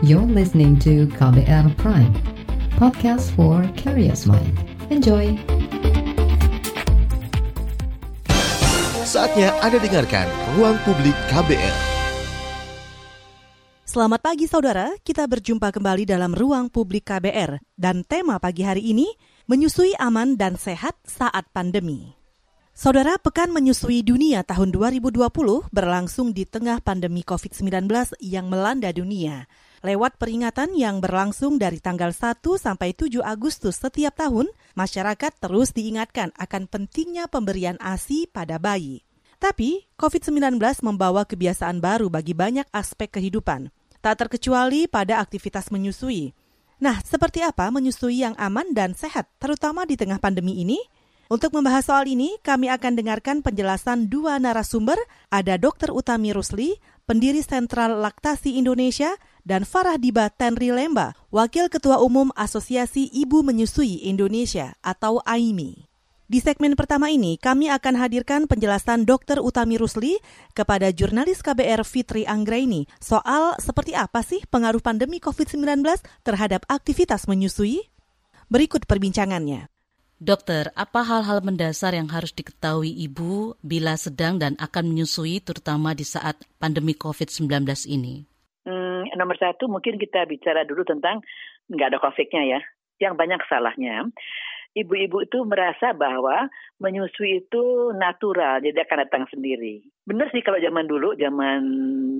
You're listening to KBR Prime, podcast for curious mind. Enjoy! Saatnya Anda dengarkan Ruang Publik KBR. Selamat pagi saudara, kita berjumpa kembali dalam Ruang Publik KBR. Dan tema pagi hari ini, menyusui aman dan sehat saat pandemi. Saudara, Pekan Menyusui Dunia tahun 2020 berlangsung di tengah pandemi COVID-19 yang melanda dunia. Lewat peringatan yang berlangsung dari tanggal 1 sampai 7 Agustus setiap tahun, masyarakat terus diingatkan akan pentingnya pemberian ASI pada bayi. Tapi, COVID-19 membawa kebiasaan baru bagi banyak aspek kehidupan, tak terkecuali pada aktivitas menyusui. Nah, seperti apa menyusui yang aman dan sehat, terutama di tengah pandemi ini? Untuk membahas soal ini, kami akan dengarkan penjelasan dua narasumber, ada Dr. Utami Rusli, pendiri Sentral Laktasi Indonesia, dan Farah Diba Tenri Lemba, Wakil Ketua Umum Asosiasi Ibu Menyusui Indonesia atau AIMI. Di segmen pertama ini, kami akan hadirkan penjelasan Dr. Utami Rusli kepada jurnalis KBR Fitri Anggraini soal seperti apa sih pengaruh pandemi COVID-19 terhadap aktivitas menyusui. Berikut perbincangannya. Dokter, apa hal-hal mendasar yang harus diketahui ibu bila sedang dan akan menyusui terutama di saat pandemi COVID-19 ini? Hmm, nomor satu mungkin kita bicara dulu tentang nggak ada COVID-nya ya. Yang banyak salahnya, ibu-ibu itu merasa bahwa menyusui itu natural, jadi akan datang sendiri. Benar sih kalau zaman dulu, zaman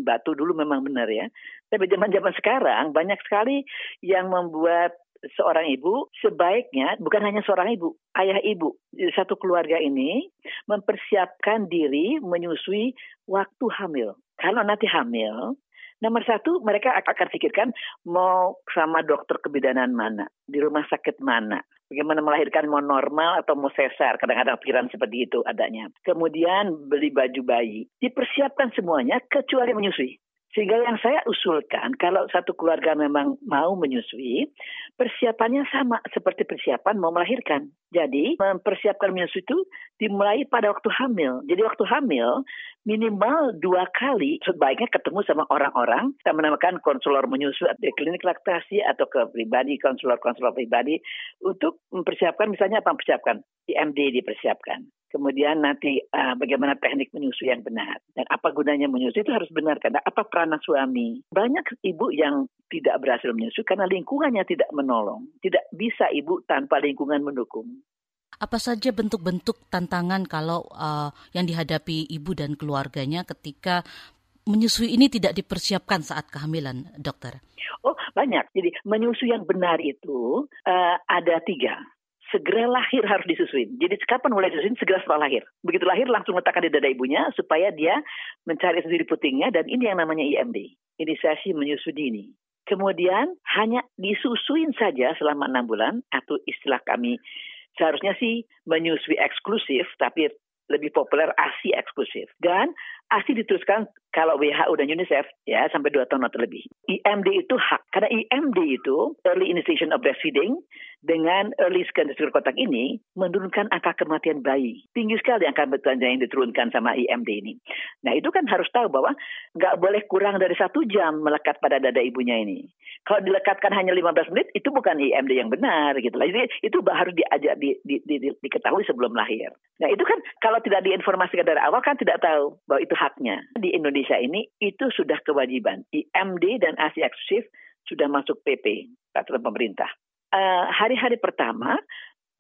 batu dulu memang benar ya. Tapi zaman-zaman sekarang banyak sekali yang membuat seorang ibu sebaiknya bukan hanya seorang ibu, ayah ibu satu keluarga ini mempersiapkan diri menyusui waktu hamil. Kalau nanti hamil, Nomor satu, mereka akan pikirkan mau sama dokter kebidanan mana, di rumah sakit mana, bagaimana melahirkan mau normal atau mau sesar. Kadang-kadang pikiran seperti itu adanya. Kemudian beli baju bayi. Dipersiapkan semuanya kecuali menyusui. Sehingga yang saya usulkan, kalau satu keluarga memang mau menyusui, persiapannya sama seperti persiapan mau melahirkan. Jadi, mempersiapkan menyusui itu dimulai pada waktu hamil. Jadi, waktu hamil, minimal dua kali sebaiknya ketemu sama orang-orang, kita menamakan konselor menyusui di klinik laktasi atau ke pribadi, konselor-konselor pribadi, untuk mempersiapkan, misalnya apa mempersiapkan? IMD dipersiapkan kemudian nanti uh, bagaimana teknik menyusui yang benar. Dan apa gunanya menyusui itu harus benar karena apa peranan suami? Banyak ibu yang tidak berhasil menyusui karena lingkungannya tidak menolong. Tidak bisa ibu tanpa lingkungan mendukung. Apa saja bentuk-bentuk tantangan kalau uh, yang dihadapi ibu dan keluarganya ketika menyusui ini tidak dipersiapkan saat kehamilan, dokter? Oh banyak. Jadi menyusui yang benar itu uh, ada tiga segera lahir harus disusuin. Jadi kapan mulai disusuin? Segera setelah lahir. Begitu lahir langsung letakkan di dada ibunya supaya dia mencari sendiri putingnya dan ini yang namanya IMD. Inisiasi menyusui dini. Kemudian hanya disusuin saja selama enam bulan atau istilah kami seharusnya sih menyusui eksklusif tapi lebih populer ASI eksklusif. Dan ASI diteruskan kalau WHO dan UNICEF ya sampai dua tahun atau lebih. IMD itu hak karena IMD itu early initiation of breastfeeding dengan early scan kotak ini menurunkan angka kematian bayi. Tinggi sekali angka kematian yang diturunkan sama IMD ini. Nah itu kan harus tahu bahwa nggak boleh kurang dari satu jam melekat pada dada ibunya ini. Kalau dilekatkan hanya 15 menit itu bukan IMD yang benar gitu. Jadi itu harus diajak di, di, di, di, diketahui sebelum lahir. Nah itu kan kalau tidak diinformasikan dari awal kan tidak tahu bahwa itu haknya. Di Indonesia ini itu sudah kewajiban. IMD dan ASI eksklusif sudah masuk PP peraturan pemerintah uh, hari-hari pertama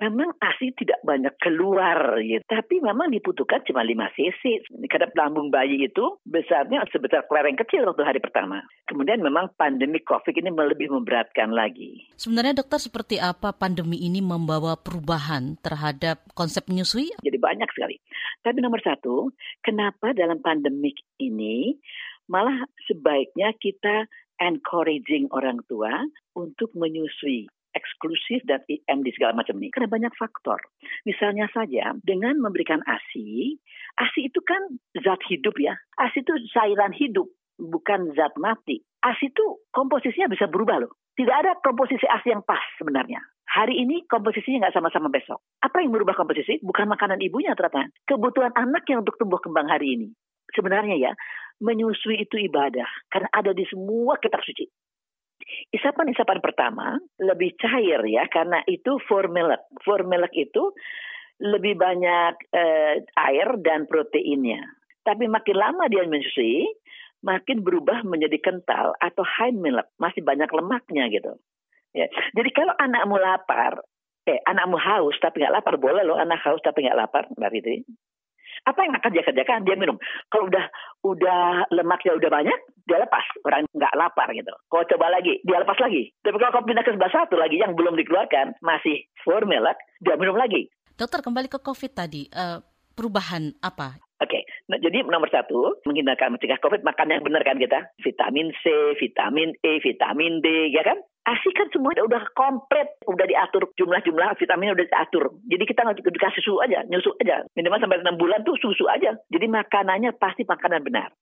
memang ASI tidak banyak keluar gitu. Tapi memang dibutuhkan cuma 5 cc. Karena lambung bayi itu besarnya sebesar kelereng kecil waktu hari pertama. Kemudian memang pandemi COVID ini lebih memberatkan lagi. Sebenarnya dokter seperti apa pandemi ini membawa perubahan terhadap konsep menyusui? Jadi banyak sekali. Tapi nomor satu, kenapa dalam pandemik ini malah sebaiknya kita encouraging orang tua untuk menyusui eksklusif dan IM di segala macam ini? Karena banyak faktor. Misalnya saja dengan memberikan ASI, ASI itu kan zat hidup ya. ASI itu cairan hidup, bukan zat mati. ASI itu komposisinya bisa berubah loh. Tidak ada komposisi ASI yang pas sebenarnya. Hari ini komposisinya nggak sama-sama besok. Apa yang berubah komposisi? Bukan makanan ibunya ternyata. Kebutuhan anaknya untuk tumbuh kembang hari ini. Sebenarnya ya, menyusui itu ibadah. Karena ada di semua kitab suci Isapan-isapan pertama lebih cair ya karena itu formulek. Formulek itu lebih banyak uh, air dan proteinnya. Tapi makin lama dia menyusui, makin berubah menjadi kental atau high milk, masih banyak lemaknya gitu. Ya. Jadi kalau anakmu lapar, eh anakmu haus tapi nggak lapar boleh loh anak haus tapi nggak lapar mbak Fitri. Apa yang akan dia kerjakan? Dia minum. Kalau udah udah lemaknya udah banyak, dia lepas. Orang nggak lapar gitu. Kalau coba lagi, dia lepas lagi. Tapi kalau kau pindah ke sebelah satu lagi yang belum dikeluarkan, masih formula, dia minum lagi. Dokter kembali ke COVID tadi, uh, perubahan apa? Oke, okay. nah, jadi nomor satu menghindarkan mencegah COVID makan yang benar kan kita, vitamin C, vitamin E, vitamin D, ya kan? ASI kan semuanya udah komplit, udah diatur jumlah-jumlah vitaminnya udah diatur. Jadi kita nggak dikasih susu aja, nyusu aja. Minimal sampai enam bulan tuh susu aja. Jadi makanannya pasti makanan benar.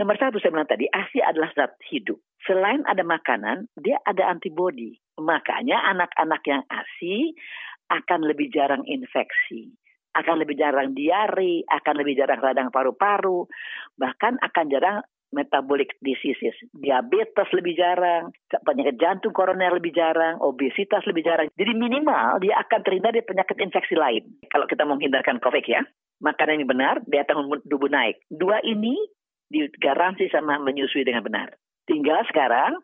Nomor satu saya bilang tadi, ASI adalah zat hidup. Selain ada makanan, dia ada antibodi. Makanya anak-anak yang ASI akan lebih jarang infeksi, akan lebih jarang diare, akan lebih jarang radang paru-paru, bahkan akan jarang metabolic diseases, diabetes lebih jarang, penyakit jantung koroner lebih jarang, obesitas lebih jarang. Jadi minimal dia akan terhindar dari penyakit infeksi lain. Kalau kita menghindarkan COVID ya, makanan yang benar, daya tahan tubuh naik. Dua ini digaransi sama menyusui dengan benar. Tinggal sekarang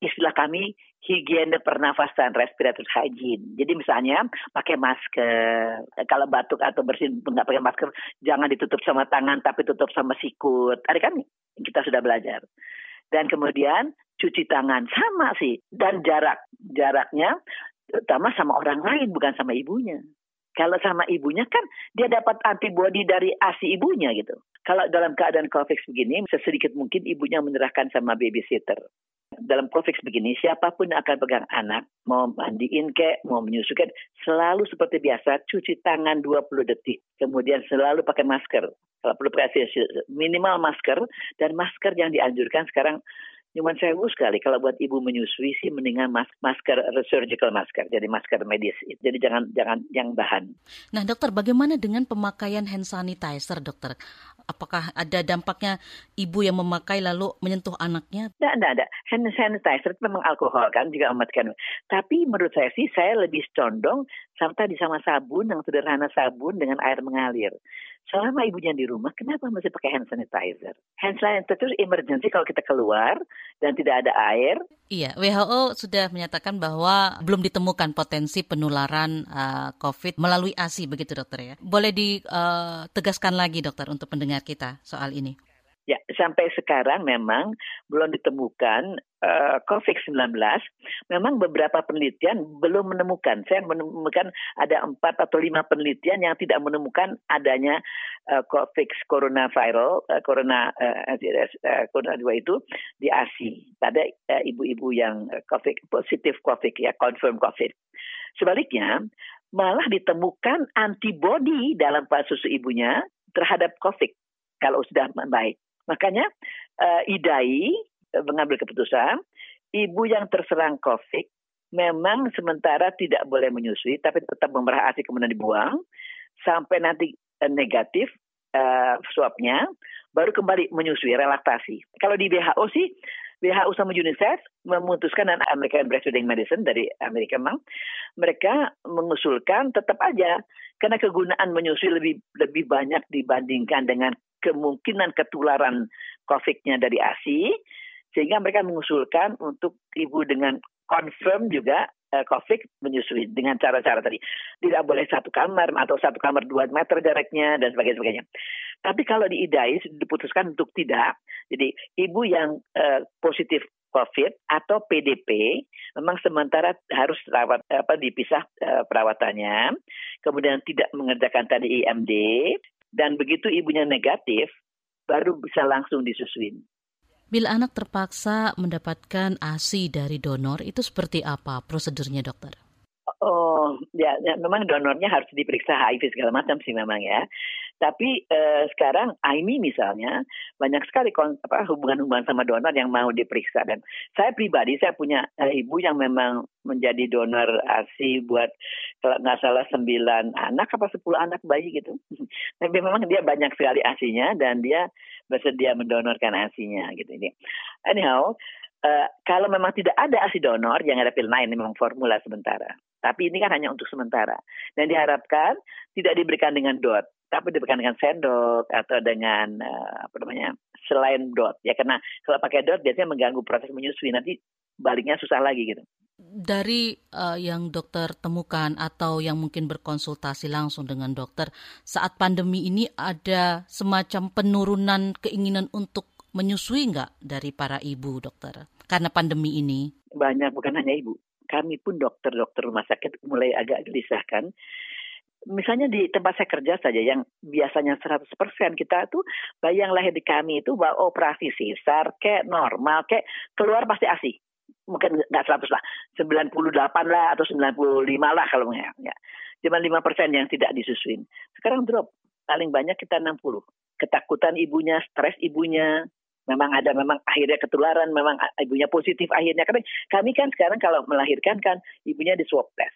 istilah kami higiene pernafasan respiratory hygiene. Jadi misalnya pakai masker, kalau batuk atau bersin nggak pakai masker, jangan ditutup sama tangan tapi tutup sama sikut. Ada kan kita sudah belajar. Dan kemudian cuci tangan sama sih dan jarak jaraknya terutama sama orang lain bukan sama ibunya. Kalau sama ibunya kan dia dapat antibodi dari asi ibunya gitu. Kalau dalam keadaan COVID begini, sesedikit mungkin ibunya menyerahkan sama babysitter dalam COVID begini, siapa pun yang akan pegang anak, mau mandiin kek, mau menyusukan, selalu seperti biasa, cuci tangan 20 detik. Kemudian selalu pakai masker. Kalau perlu minimal masker, dan masker yang dianjurkan sekarang Cuman sewu sekali kalau buat ibu menyusui sih mendingan mas masker surgical masker, jadi masker medis. Jadi jangan jangan yang bahan. Nah dokter, bagaimana dengan pemakaian hand sanitizer dokter? Apakah ada dampaknya ibu yang memakai lalu menyentuh anaknya? Tidak, tidak ada. Hand sanitizer itu memang alkohol kan juga mematikan. Tapi menurut saya sih saya lebih condong serta di sama sabun yang sederhana sabun dengan air mengalir selama ibunya di rumah, kenapa masih pakai hand sanitizer? Hand sanitizer itu emergency kalau kita keluar dan tidak ada air. Iya, WHO sudah menyatakan bahwa belum ditemukan potensi penularan uh, COVID melalui ASI, begitu dokter ya. Boleh ditegaskan uh, lagi dokter untuk pendengar kita soal ini? Ya, sampai sekarang memang belum ditemukan uh, COVID-19. Memang beberapa penelitian belum menemukan. Saya menemukan ada empat atau lima penelitian yang tidak menemukan adanya uh, COVID coronavirus, uh, corona uh, uh, corona 2 itu di ASI pada uh, ibu-ibu yang COVID positif COVID ya, confirm COVID. Sebaliknya, malah ditemukan antibodi dalam susu ibunya terhadap COVID kalau sudah baik. Makanya uh, IDAI eh, mengambil keputusan, ibu yang terserang COVID memang sementara tidak boleh menyusui, tapi tetap memerah ASI kemudian dibuang sampai nanti uh, negatif uh, swabnya, baru kembali menyusui relaktasi. Kalau di WHO sih WHO sama UNICEF memutuskan dan American Breastfeeding Medicine dari Amerika memang mereka mengusulkan tetap aja karena kegunaan menyusui lebih lebih banyak dibandingkan dengan kemungkinan ketularan COVID-nya dari ASI, sehingga mereka mengusulkan untuk ibu dengan confirm juga uh, COVID menyusui dengan cara-cara tadi. Tidak boleh satu kamar atau satu kamar dua meter jaraknya dan sebagainya. Tapi kalau di IDAI diputuskan untuk tidak. Jadi ibu yang uh, positif COVID atau PDP memang sementara harus rawat apa dipisah uh, perawatannya, kemudian tidak mengerjakan tadi IMD dan begitu ibunya negatif, baru bisa langsung disusuin. Bila anak terpaksa mendapatkan ASI dari donor, itu seperti apa prosedurnya dokter? Oh, ya, ya memang donornya harus diperiksa HIV segala macam sih memang ya. Tapi eh, sekarang AIMI misalnya banyak sekali hubungan-hubungan sama donor yang mau diperiksa dan saya pribadi saya punya eh, ibu yang memang menjadi donor ASI buat kalau nggak salah sembilan anak apa sepuluh anak bayi gitu. Tapi memang dia banyak sekali asinya dan dia bersedia mendonorkan asinya gitu ini. Anyhow, Uh, kalau memang tidak ada ASI donor, yang ada pil lain memang formula sementara. Tapi ini kan hanya untuk sementara. Dan diharapkan tidak diberikan dengan dot, tapi diberikan dengan sendok atau dengan uh, apa namanya selain dot. Ya karena kalau pakai dot biasanya mengganggu proses menyusui. Nanti baliknya susah lagi gitu. Dari uh, yang dokter temukan atau yang mungkin berkonsultasi langsung dengan dokter saat pandemi ini ada semacam penurunan keinginan untuk menyusui nggak dari para ibu dokter karena pandemi ini? Banyak bukan hanya ibu, kami pun dokter-dokter rumah sakit mulai agak gelisah kan. Misalnya di tempat saya kerja saja yang biasanya 100% kita tuh bayang lahir di kami itu bahwa operasi sisar kayak normal kayak keluar pasti ASI mungkin nggak 100 lah, 98 lah atau 95 lah kalau ya. ya. Cuma 5 persen yang tidak disusuin. Sekarang drop, paling banyak kita 60. Ketakutan ibunya, stres ibunya, memang ada memang akhirnya ketularan, memang ibunya positif akhirnya. Karena kami kan sekarang kalau melahirkan kan ibunya di swab test.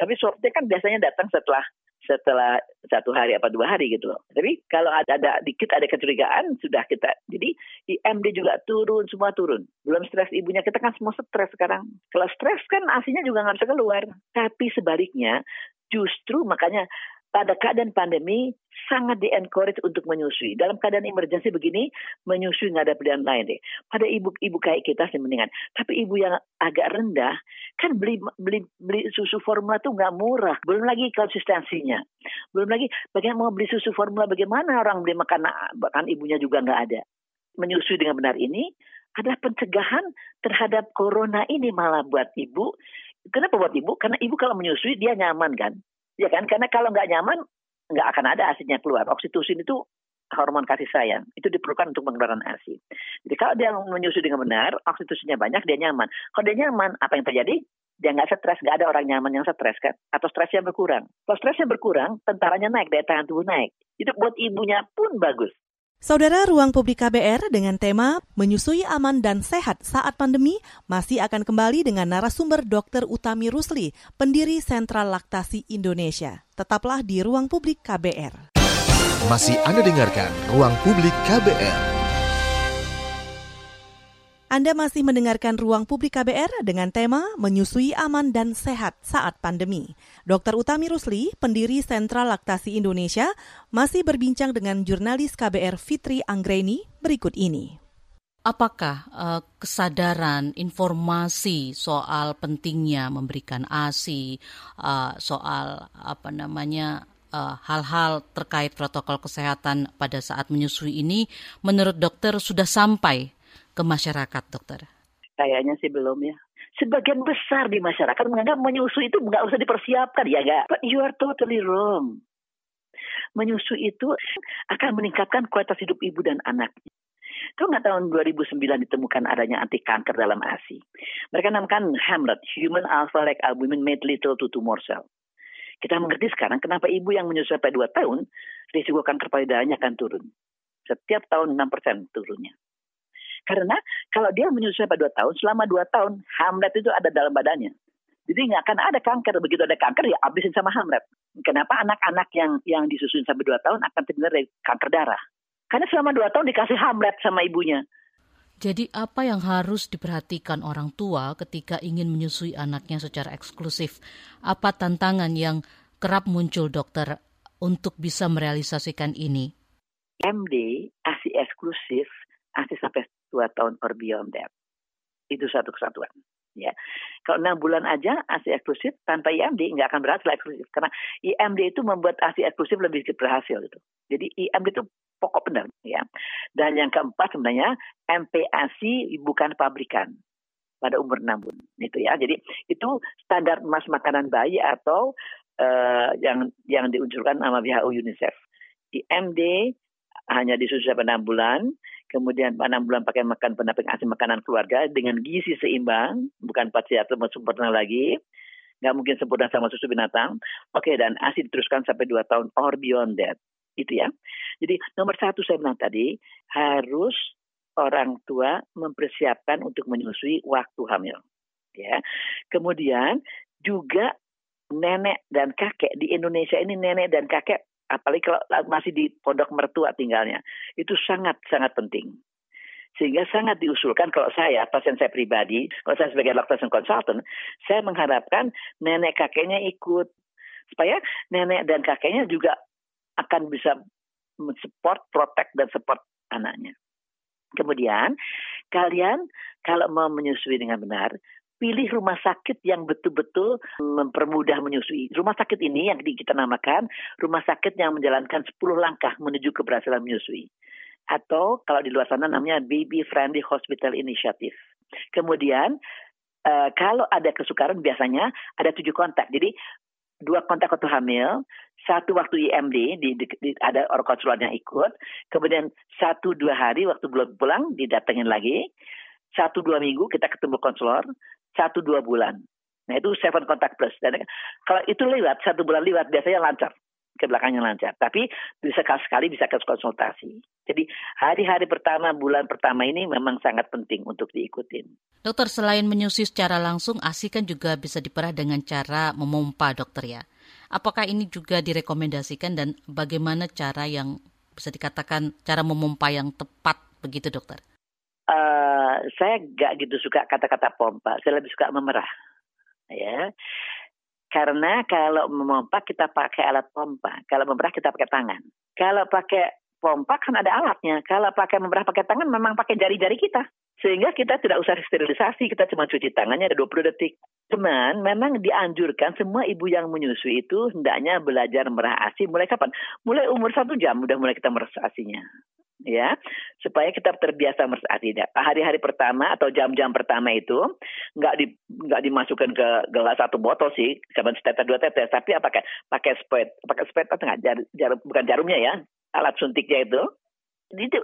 Tapi swab test kan biasanya datang setelah setelah satu hari apa dua hari gitu loh. Tapi kalau ada, ada dikit ada kecurigaan sudah kita. Jadi IMD juga turun, semua turun. Belum stres ibunya kita kan semua stres sekarang. Kalau stres kan aslinya juga nggak bisa keluar. Tapi sebaliknya justru makanya pada keadaan pandemi sangat di-encourage untuk menyusui. Dalam keadaan emergensi begini, menyusui nggak ada pilihan lain deh. Pada ibu-ibu kayak kita sih mendingan. Tapi ibu yang agak rendah, kan beli beli beli susu formula tuh nggak murah. Belum lagi konsistensinya. Belum lagi bagaimana mau beli susu formula, bagaimana orang beli makan bahkan ibunya juga nggak ada. Menyusui dengan benar ini adalah pencegahan terhadap corona ini malah buat ibu. Kenapa buat ibu? Karena ibu kalau menyusui dia nyaman kan Ya kan? Karena kalau nggak nyaman, nggak akan ada asinya keluar. Oksitosin itu hormon kasih sayang. Itu diperlukan untuk pengeluaran ASI. Jadi kalau dia menyusui dengan benar, oksitosinnya banyak, dia nyaman. Kalau dia nyaman, apa yang terjadi? Dia nggak stres, nggak ada orang nyaman yang stres kan? Atau stresnya berkurang. Kalau stresnya berkurang, tentaranya naik, daya tahan tubuh naik. Itu buat ibunya pun bagus. Saudara Ruang Publik KBR dengan tema Menyusui Aman dan Sehat Saat Pandemi masih akan kembali dengan narasumber Dr. Utami Rusli, pendiri Sentral Laktasi Indonesia. Tetaplah di Ruang Publik KBR. Masih Anda dengarkan Ruang Publik KBR. Anda masih mendengarkan Ruang Publik KBR dengan tema Menyusui Aman dan Sehat Saat Pandemi. Dr. Utami Rusli, pendiri Sentral Laktasi Indonesia, masih berbincang dengan jurnalis KBR Fitri Anggreni berikut ini. Apakah uh, kesadaran informasi soal pentingnya memberikan ASI, uh, soal apa namanya eh, hal-hal uh, terkait protokol kesehatan pada saat menyusui ini menurut dokter sudah sampai ke masyarakat, dokter? Kayaknya sih belum ya. Sebagian besar di masyarakat menganggap menyusui itu nggak usah dipersiapkan, ya nggak? But you are totally wrong. Menyusui itu akan meningkatkan kualitas hidup ibu dan anaknya. Tahu nggak tahun 2009 ditemukan adanya anti kanker dalam ASI? Mereka namakan HAMLET, Human Alpha-Like Albumin Made Little to Tumor Cell. Kita mengerti sekarang kenapa ibu yang menyusui sampai 2 tahun, risiko kanker payudaranya akan turun. Setiap tahun 6% turunnya. Karena kalau dia menyusui pada dua tahun, selama dua tahun Hamlet itu ada dalam badannya. Jadi nggak akan ada kanker. Begitu ada kanker ya habisin sama Hamlet. Kenapa anak-anak yang yang disusui sampai dua tahun akan terkena dari kanker darah? Karena selama dua tahun dikasih Hamlet sama ibunya. Jadi apa yang harus diperhatikan orang tua ketika ingin menyusui anaknya secara eksklusif? Apa tantangan yang kerap muncul dokter untuk bisa merealisasikan ini? MD ASI eksklusif ASI sampai dua tahun or beyond that. Itu satu kesatuan. Ya, kalau enam bulan aja ASI eksklusif tanpa IMD nggak akan berhasil eksklusif karena IMD itu membuat ASI eksklusif lebih berhasil itu. Jadi IMD itu pokok benar ya. Dan yang keempat sebenarnya MPASI bukan pabrikan pada umur enam bulan itu ya. Jadi itu standar emas makanan bayi atau uh, yang yang diunjurkan sama WHO UNICEF. IMD hanya disusun sampai enam bulan, kemudian enam bulan pakai makan pendamping asi makanan keluarga dengan gizi seimbang, bukan pasti atau sempurna lagi, nggak mungkin sempurna sama susu binatang. Oke, dan asi diteruskan sampai dua tahun or beyond that. Itu ya. Jadi nomor satu saya bilang tadi, harus orang tua mempersiapkan untuk menyusui waktu hamil. Ya. Kemudian juga nenek dan kakek di Indonesia ini nenek dan kakek apalagi kalau masih di pondok mertua tinggalnya, itu sangat-sangat penting. Sehingga sangat diusulkan kalau saya, pasien saya pribadi, kalau saya sebagai lactation consultant, saya mengharapkan nenek kakeknya ikut. Supaya nenek dan kakeknya juga akan bisa support, protect, dan support anaknya. Kemudian, kalian kalau mau menyusui dengan benar, pilih rumah sakit yang betul-betul mempermudah menyusui. Rumah sakit ini yang kita namakan rumah sakit yang menjalankan 10 langkah menuju keberhasilan menyusui atau kalau di luar sana namanya Baby Friendly Hospital Initiative. Kemudian uh, kalau ada kesukaran biasanya ada tujuh kontak. Jadi dua kontak waktu hamil, satu waktu IMD di, di, di ada orang konsulatnya ikut, kemudian satu dua hari waktu belum pulang didatengin lagi, satu dua minggu kita ketemu konselor, satu dua bulan. Nah itu seven contact plus. Dan kalau itu lewat satu bulan lewat biasanya lancar ke belakangnya lancar. Tapi bisa sekali bisa ke konsultasi. Jadi hari-hari pertama, bulan pertama ini memang sangat penting untuk diikutin. Dokter, selain menyusui secara langsung, ASI kan juga bisa diperah dengan cara memompa, dokter ya. Apakah ini juga direkomendasikan dan bagaimana cara yang bisa dikatakan cara memompa yang tepat begitu, dokter? Uh, saya gak gitu suka kata-kata pompa, saya lebih suka memerah. Ya, karena kalau memompa kita pakai alat pompa, kalau memberah kita pakai tangan. Kalau pakai pompa kan ada alatnya. Kalau pakai memberah pakai tangan memang pakai jari-jari kita. Sehingga kita tidak usah sterilisasi, kita cuma cuci tangannya ada 20 detik. Cuman memang dianjurkan semua ibu yang menyusui itu hendaknya belajar merah ASI mulai kapan? Mulai umur satu jam udah mulai kita merah ASInya ya supaya kita terbiasa tidak hari-hari pertama atau jam-jam pertama itu nggak di nggak dimasukkan ke gelas satu botol sih cuma setetes dua tetes tapi apakah pakai spet pakai spet atau nggak jar, jarum bukan jarumnya ya alat suntiknya itu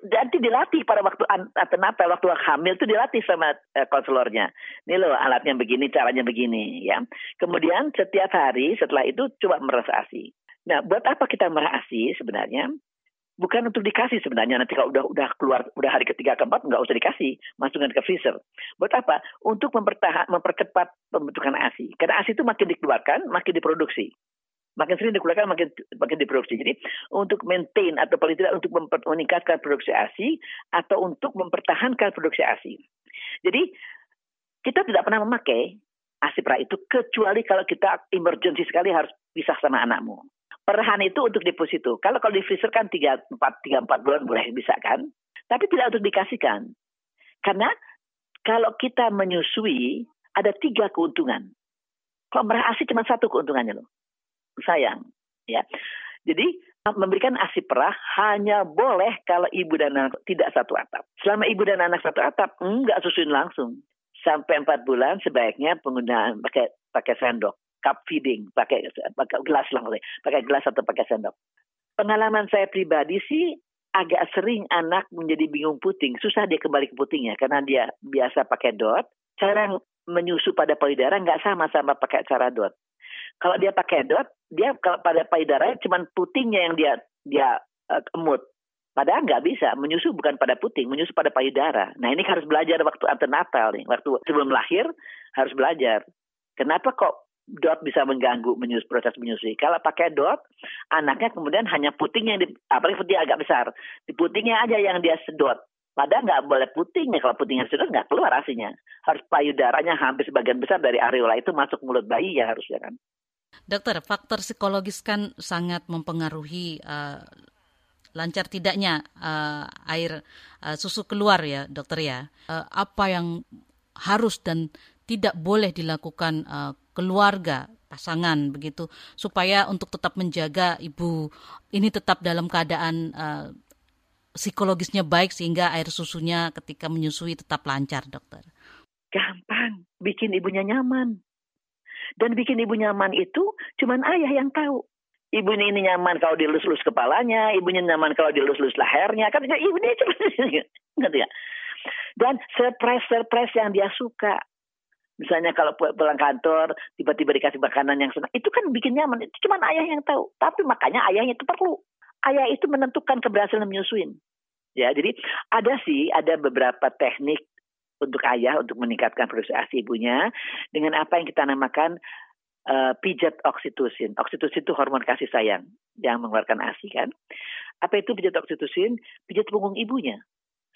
nanti dilatih pada waktu antenatal waktu hamil itu dilatih sama uh, konselornya. Ini loh alatnya begini, caranya begini, ya. Kemudian setiap hari setelah itu coba merasa asi. Nah, buat apa kita merasa sebenarnya? Bukan untuk dikasih sebenarnya. Nanti kalau udah udah keluar udah hari ketiga keempat nggak usah dikasih. Masukkan ke freezer. Buat apa? Untuk mempertahan mempercepat pembentukan asi karena asi itu makin dikeluarkan makin diproduksi. Makin sering dikeluarkan makin makin diproduksi. Jadi untuk maintain atau paling tidak untuk meningkatkan produksi asi atau untuk mempertahankan produksi asi jadi kita tidak pernah memakai asi pra itu kecuali kalau kita emergency sekali harus pisah sama anakmu Perahan itu untuk deposito. Kalau kalau di freezer kan 3 4 3 4 bulan boleh bisa kan? Tapi tidak untuk dikasihkan. Karena kalau kita menyusui ada tiga keuntungan. Kalau merah ASI cuma satu keuntungannya loh. Sayang, ya. Jadi memberikan ASI perah hanya boleh kalau ibu dan anak tidak satu atap. Selama ibu dan anak satu atap, enggak susuin langsung. Sampai empat bulan sebaiknya penggunaan pakai pakai sendok cup feeding, pakai pakai gelas lah, pakai gelas atau pakai sendok. Pengalaman saya pribadi sih agak sering anak menjadi bingung puting, susah dia kembali ke putingnya karena dia biasa pakai dot. Cara menyusu pada payudara nggak sama sama pakai cara dot. Kalau dia pakai dot, dia kalau pada payudara cuma putingnya yang dia dia uh, emut. Padahal nggak bisa, menyusu bukan pada puting, menyusu pada payudara. Nah ini harus belajar waktu antenatal nih, waktu sebelum lahir harus belajar. Kenapa kok dot bisa mengganggu menyus, proses menyusui. Kalau pakai dot, anaknya kemudian hanya puting yang di, apalagi puting agak besar, di putingnya aja yang dia sedot. Padahal nggak boleh putingnya, kalau putingnya sedot nggak keluar asinya. Harus payudaranya hampir sebagian besar dari areola itu masuk mulut bayi ya harusnya kan. Dokter, faktor psikologis kan sangat mempengaruhi uh, lancar tidaknya uh, air uh, susu keluar ya dokter ya. Uh, apa yang harus dan tidak boleh dilakukan uh, keluarga pasangan begitu supaya untuk tetap menjaga ibu ini tetap dalam keadaan uh, psikologisnya baik sehingga air susunya ketika menyusui tetap lancar dokter. Gampang, bikin ibunya nyaman. Dan bikin ibu nyaman itu cuman ayah yang tahu. Ibu ini nyaman kalau dilus-lus kepalanya, ibunya nyaman kalau dilus-lus lehernya, kan ibu ini cuma ngerti ya. Dan surprise-surprise yang dia suka. Misalnya kalau pulang kantor tiba-tiba dikasih makanan yang senang, itu kan bikin nyaman. Itu cuma ayah yang tahu. Tapi makanya ayahnya itu perlu. Ayah itu menentukan keberhasilan menyusuin. Ya, jadi ada sih ada beberapa teknik untuk ayah untuk meningkatkan produksi ASI ibunya dengan apa yang kita namakan uh, pijat oksitosin. Oksitosin itu hormon kasih sayang yang mengeluarkan ASI kan. Apa itu pijat oksitosin? Pijat punggung ibunya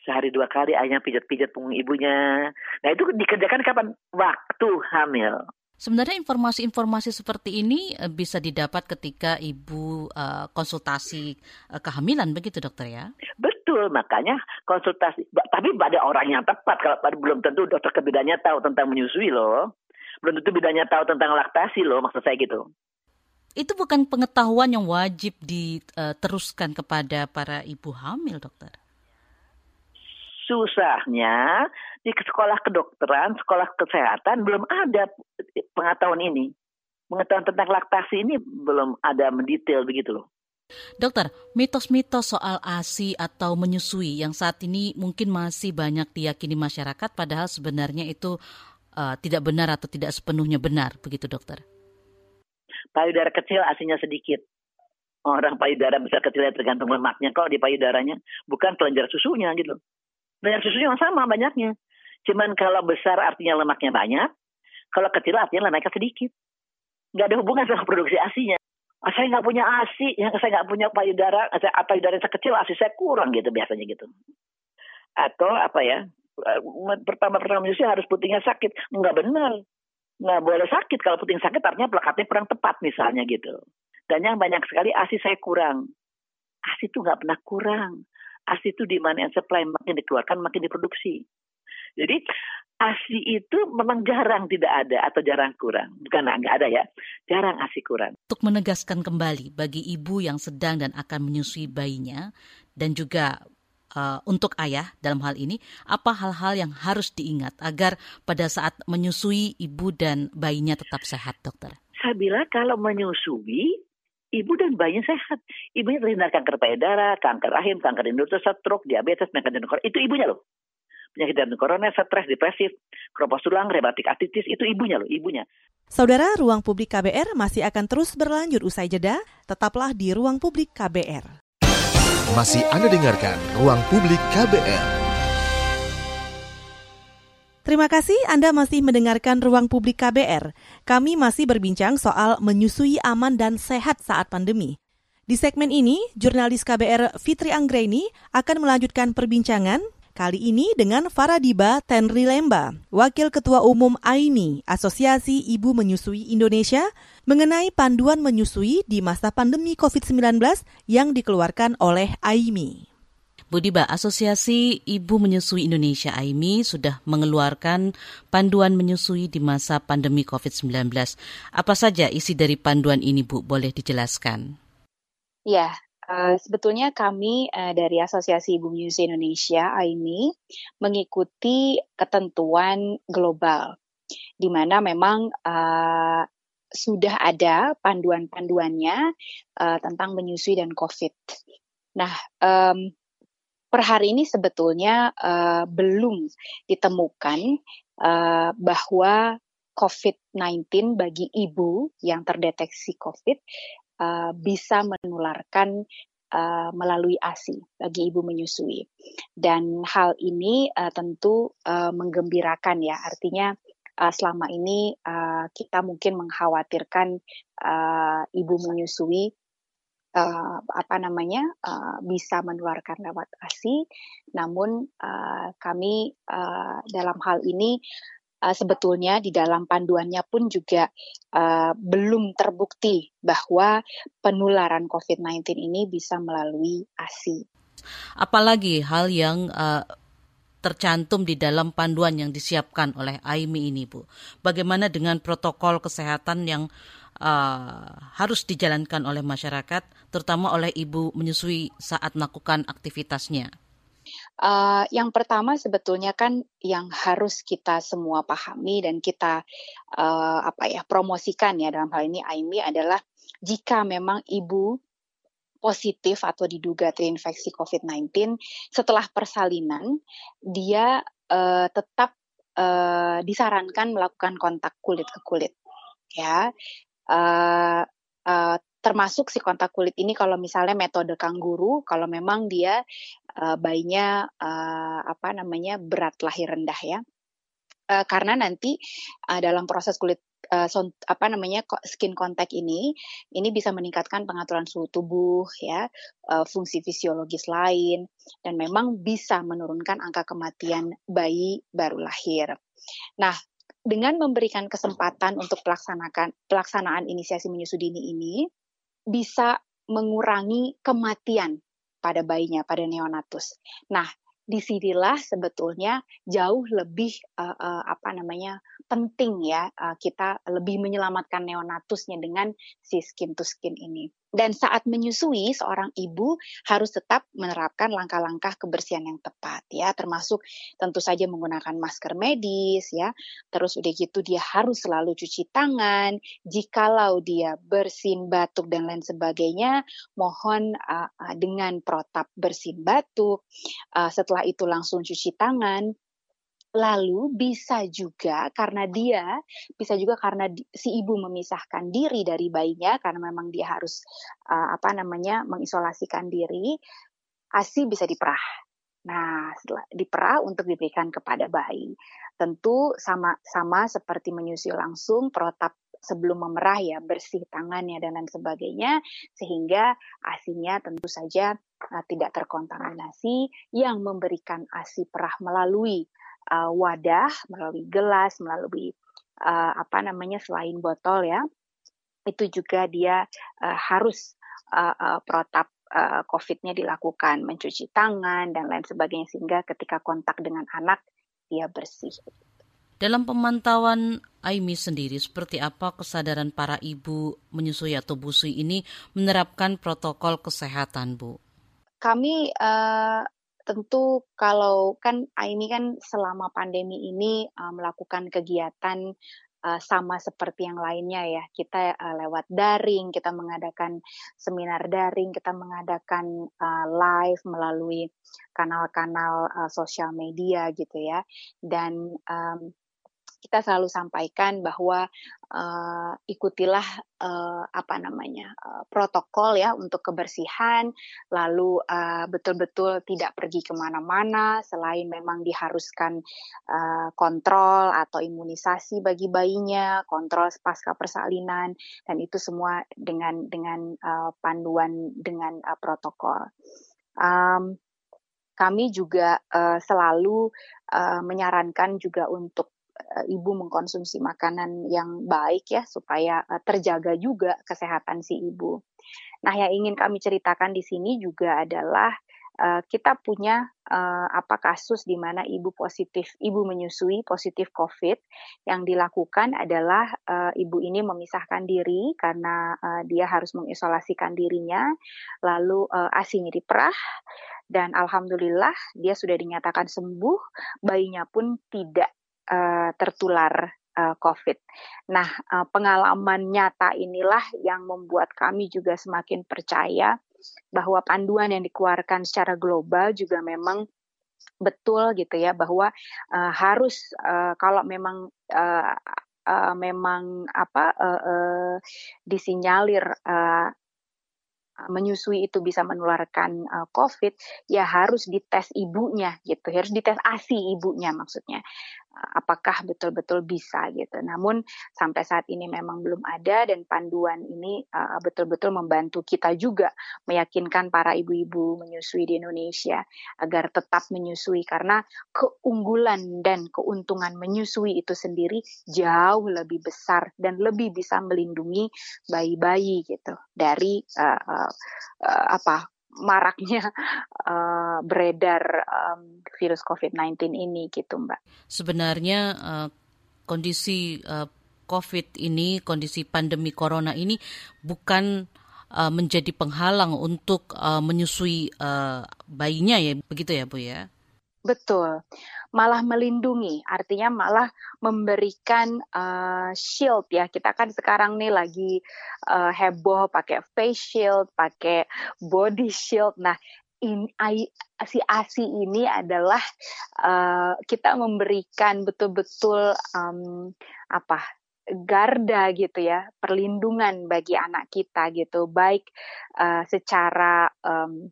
Sehari dua kali ayahnya pijat-pijat punggung ibunya. Nah itu dikerjakan kapan? Waktu hamil. Sebenarnya informasi-informasi seperti ini eh, bisa didapat ketika ibu uh, konsultasi uh, kehamilan begitu dokter ya? Betul, makanya konsultasi. Tapi pada orang yang tepat kalau belum tentu dokter kebidaannya tahu tentang menyusui loh. Belum tentu bidanya tahu tentang laktasi loh, maksud saya gitu. Itu bukan pengetahuan yang wajib diteruskan kepada para ibu hamil, dokter? Susahnya di sekolah kedokteran, sekolah kesehatan belum ada pengetahuan ini. Pengetahuan tentang laktasi ini belum ada mendetail begitu loh. Dokter, mitos-mitos soal ASI atau menyusui yang saat ini mungkin masih banyak diyakini masyarakat padahal sebenarnya itu uh, tidak benar atau tidak sepenuhnya benar, begitu dokter? Payudara kecil asinya sedikit. Orang payudara besar kecilnya tergantung lemaknya. Kalau di payudaranya bukan kelenjar susunya gitu. Banyak susunya yang sama banyaknya. Cuman kalau besar artinya lemaknya banyak, kalau kecil artinya lemaknya sedikit. Nggak ada hubungan sama produksi asinya. Oh, saya nggak punya asi, ya saya nggak punya payudara, saya, payudara saya kecil, asi saya kurang gitu biasanya gitu. Atau apa ya, pertama-pertama menyusui harus putingnya sakit. Nggak benar. Nggak boleh sakit. Kalau puting sakit artinya plakatnya kurang tepat misalnya gitu. Dan yang banyak sekali asi saya kurang. Asi itu nggak pernah kurang. ASI itu di mana yang supply makin dikeluarkan makin diproduksi. Jadi ASI itu memang jarang tidak ada atau jarang kurang. Bukan nggak ada ya, jarang ASI kurang. Untuk menegaskan kembali bagi ibu yang sedang dan akan menyusui bayinya dan juga uh, untuk ayah dalam hal ini, apa hal-hal yang harus diingat agar pada saat menyusui ibu dan bayinya tetap sehat, dokter? Saya bilang kalau menyusui ibu dan bayinya sehat. Ibunya terhindar kanker payudara, kanker rahim, kanker induk, stroke, diabetes, penyakit jantung Itu ibunya loh. Penyakit jantung koroner, stres, depresif, kropos tulang, rematik artritis, itu ibunya loh, ibunya. Saudara, Ruang Publik KBR masih akan terus berlanjut usai jeda. Tetaplah di Ruang Publik KBR. Masih Anda dengarkan Ruang Publik KBR. Terima kasih Anda masih mendengarkan Ruang Publik KBR. Kami masih berbincang soal menyusui aman dan sehat saat pandemi. Di segmen ini, jurnalis KBR Fitri Anggreni akan melanjutkan perbincangan kali ini dengan Faradiba Tenri Lemba, Wakil Ketua Umum AIMI, Asosiasi Ibu Menyusui Indonesia, mengenai panduan menyusui di masa pandemi COVID-19 yang dikeluarkan oleh AIMI. Budiba, Asosiasi Ibu Menyusui Indonesia AIMI sudah mengeluarkan panduan menyusui di masa pandemi COVID-19. Apa saja isi dari panduan ini, Bu? Boleh dijelaskan? Ya, uh, sebetulnya kami uh, dari Asosiasi Ibu Menyusui Indonesia AIMI mengikuti ketentuan global, di mana memang uh, sudah ada panduan-panduannya uh, tentang menyusui dan COVID. Nah, um, per hari ini sebetulnya uh, belum ditemukan uh, bahwa COVID-19 bagi ibu yang terdeteksi COVID uh, bisa menularkan uh, melalui ASI bagi ibu menyusui. Dan hal ini uh, tentu uh, menggembirakan ya, artinya uh, selama ini uh, kita mungkin mengkhawatirkan uh, ibu menyusui uh, apa namanya uh, bisa menularkan lewat ASI, namun uh, kami uh, dalam hal ini uh, sebetulnya di dalam panduannya pun juga uh, belum terbukti bahwa penularan COVID-19 ini bisa melalui ASI. Apalagi hal yang uh, tercantum di dalam panduan yang disiapkan oleh AIMI ini, Bu. Bagaimana dengan protokol kesehatan yang uh, harus dijalankan oleh masyarakat, terutama oleh ibu menyusui saat melakukan aktivitasnya? Uh, yang pertama sebetulnya kan yang harus kita semua pahami dan kita uh, apa ya promosikan ya dalam hal ini AIMI adalah jika memang ibu positif atau diduga terinfeksi COVID-19 setelah persalinan dia uh, tetap uh, disarankan melakukan kontak kulit ke kulit ya. Uh, uh, termasuk si kontak kulit ini kalau misalnya metode kangguru kalau memang dia uh, bayinya uh, apa namanya berat lahir rendah ya. Karena nanti dalam proses kulit uh, apa namanya skin contact ini ini bisa meningkatkan pengaturan suhu tubuh ya uh, fungsi fisiologis lain dan memang bisa menurunkan angka kematian bayi baru lahir. Nah, dengan memberikan kesempatan untuk pelaksanakan pelaksanaan inisiasi menyusui dini ini bisa mengurangi kematian pada bayinya pada neonatus. Nah, di sinilah sebetulnya jauh lebih uh, uh, apa namanya penting ya uh, kita lebih menyelamatkan neonatusnya dengan si skin to skin ini. Dan saat menyusui, seorang ibu harus tetap menerapkan langkah-langkah kebersihan yang tepat ya, termasuk tentu saja menggunakan masker medis ya. Terus udah gitu dia harus selalu cuci tangan. Jikalau dia bersin batuk dan lain sebagainya, mohon uh, dengan protap bersin batuk. Uh, setelah itu langsung cuci tangan Lalu bisa juga karena dia, bisa juga karena si ibu memisahkan diri dari bayinya karena memang dia harus uh, apa namanya mengisolasikan diri, ASI bisa diperah. Nah, setelah diperah untuk diberikan kepada bayi. Tentu sama sama seperti menyusui langsung protap sebelum memerah ya bersih tangannya dan lain sebagainya sehingga asinya tentu saja uh, tidak terkontaminasi yang memberikan asi perah melalui uh, wadah, melalui gelas, melalui uh, apa namanya selain botol ya, itu juga dia uh, harus uh, uh, protap uh, COVID-nya dilakukan, mencuci tangan dan lain sebagainya sehingga ketika kontak dengan anak dia bersih. Dalam pemantauan Aimi sendiri, seperti apa kesadaran para ibu menyusui atau busui ini menerapkan protokol kesehatan, Bu? Kami uh, tentu kalau kan Aini kan selama pandemi ini uh, melakukan kegiatan uh, sama seperti yang lainnya ya. Kita uh, lewat daring, kita mengadakan seminar daring, kita mengadakan uh, live melalui kanal-kanal uh, sosial media gitu ya. Dan um, kita selalu sampaikan bahwa uh, ikutilah uh, apa namanya uh, protokol ya untuk kebersihan, lalu betul-betul uh, tidak pergi ke mana-mana selain memang diharuskan uh, kontrol atau imunisasi bagi bayinya, kontrol pasca persalinan dan itu semua dengan dengan uh, panduan dengan uh, protokol. Um, kami juga uh, selalu uh, menyarankan juga untuk ibu mengkonsumsi makanan yang baik ya supaya uh, terjaga juga kesehatan si ibu. Nah, yang ingin kami ceritakan di sini juga adalah uh, kita punya apa kasus di mana ibu positif, ibu menyusui positif COVID. Yang dilakukan adalah ibu ini memisahkan diri karena dia harus mengisolasikan dirinya, lalu uh, asinya diperah dan alhamdulillah dia sudah dinyatakan sembuh, bayinya pun tidak uh, tertular uh, COVID. Nah, uh, pengalaman nyata inilah yang membuat kami juga semakin percaya bahwa panduan yang dikeluarkan secara global juga memang betul gitu ya bahwa uh, harus uh, kalau memang uh, uh, memang apa uh, uh, disinyalir uh, menyusui itu bisa menularkan uh, COVID, ya harus dites ibunya gitu, harus dites ASI ibunya maksudnya apakah betul-betul bisa gitu. Namun sampai saat ini memang belum ada dan panduan ini uh, betul-betul membantu kita juga meyakinkan para ibu-ibu menyusui di Indonesia agar tetap menyusui karena keunggulan dan keuntungan menyusui itu sendiri jauh lebih besar dan lebih bisa melindungi bayi-bayi gitu dari uh, uh, uh, apa maraknya uh, beredar um, virus COVID-19 ini gitu Mbak. Sebenarnya uh, kondisi uh, COVID ini, kondisi pandemi corona ini bukan uh, menjadi penghalang untuk uh, menyusui uh, bayinya ya, begitu ya Bu ya? Betul malah melindungi, artinya malah memberikan uh, shield ya. Kita kan sekarang nih lagi uh, heboh pakai face shield, pakai body shield. Nah, in, I, si ASI ini adalah uh, kita memberikan betul-betul um, apa garda gitu ya, perlindungan bagi anak kita gitu, baik uh, secara um,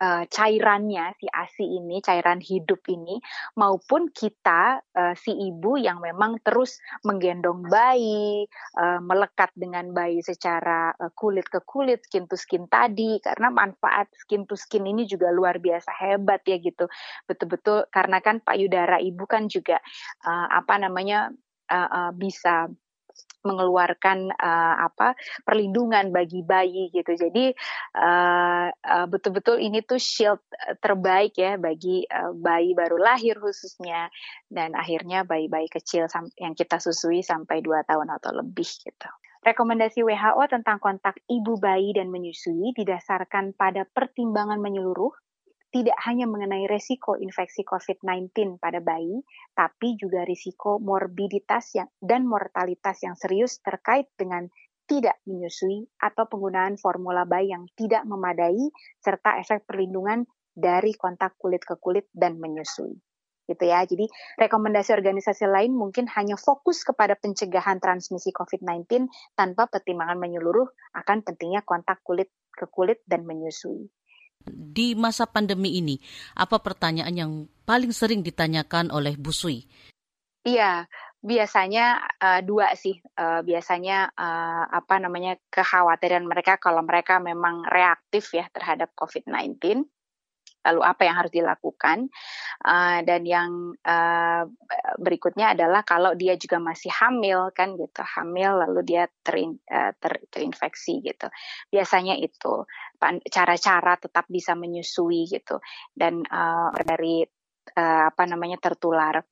uh, cairannya si ASI ini, cairan hidup ini, maupun kita uh, si ibu yang memang terus menggendong bayi, uh, melekat dengan bayi secara uh, kulit ke kulit, skin to skin tadi, karena manfaat skin to skin ini juga luar biasa hebat ya gitu, betul-betul karena kan payudara ibu kan juga uh, apa namanya uh, uh, bisa mengeluarkan uh, apa perlindungan bagi bayi gitu. Jadi uh, uh, betul-betul ini tuh shield terbaik ya bagi uh, bayi baru lahir khususnya dan akhirnya bayi-bayi kecil yang kita susui sampai 2 tahun atau lebih gitu. Rekomendasi WHO tentang kontak ibu bayi dan menyusui didasarkan pada pertimbangan menyeluruh tidak hanya mengenai resiko infeksi COVID-19 pada bayi, tapi juga risiko morbiditas yang, dan mortalitas yang serius terkait dengan tidak menyusui atau penggunaan formula bayi yang tidak memadai, serta efek perlindungan dari kontak kulit ke kulit dan menyusui. Gitu ya. Jadi rekomendasi organisasi lain mungkin hanya fokus kepada pencegahan transmisi COVID-19 tanpa pertimbangan menyeluruh akan pentingnya kontak kulit ke kulit dan menyusui di masa pandemi ini, apa pertanyaan yang paling sering ditanyakan oleh Bu Sui? Iya, biasanya uh, dua sih. Uh, biasanya uh, apa namanya kekhawatiran mereka kalau mereka memang reaktif ya terhadap COVID-19 lalu apa yang harus dilakukan? Uh, dan yang uh, berikutnya adalah kalau dia juga masih hamil kan gitu. Hamil lalu dia terin, uh, ter, terinfeksi gitu. Biasanya itu. Cara-cara tetap bisa menyusui gitu. Dan uh, dari uh, apa namanya tertular.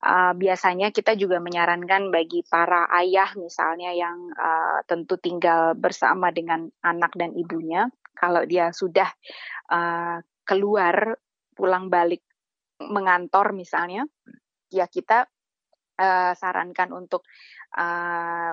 Uh, biasanya kita juga menyarankan bagi para ayah misalnya yang uh, tentu tinggal bersama dengan anak dan ibunya, kalau dia sudah uh, keluar pulang balik mengantor misalnya, ya kita uh, sarankan untuk uh,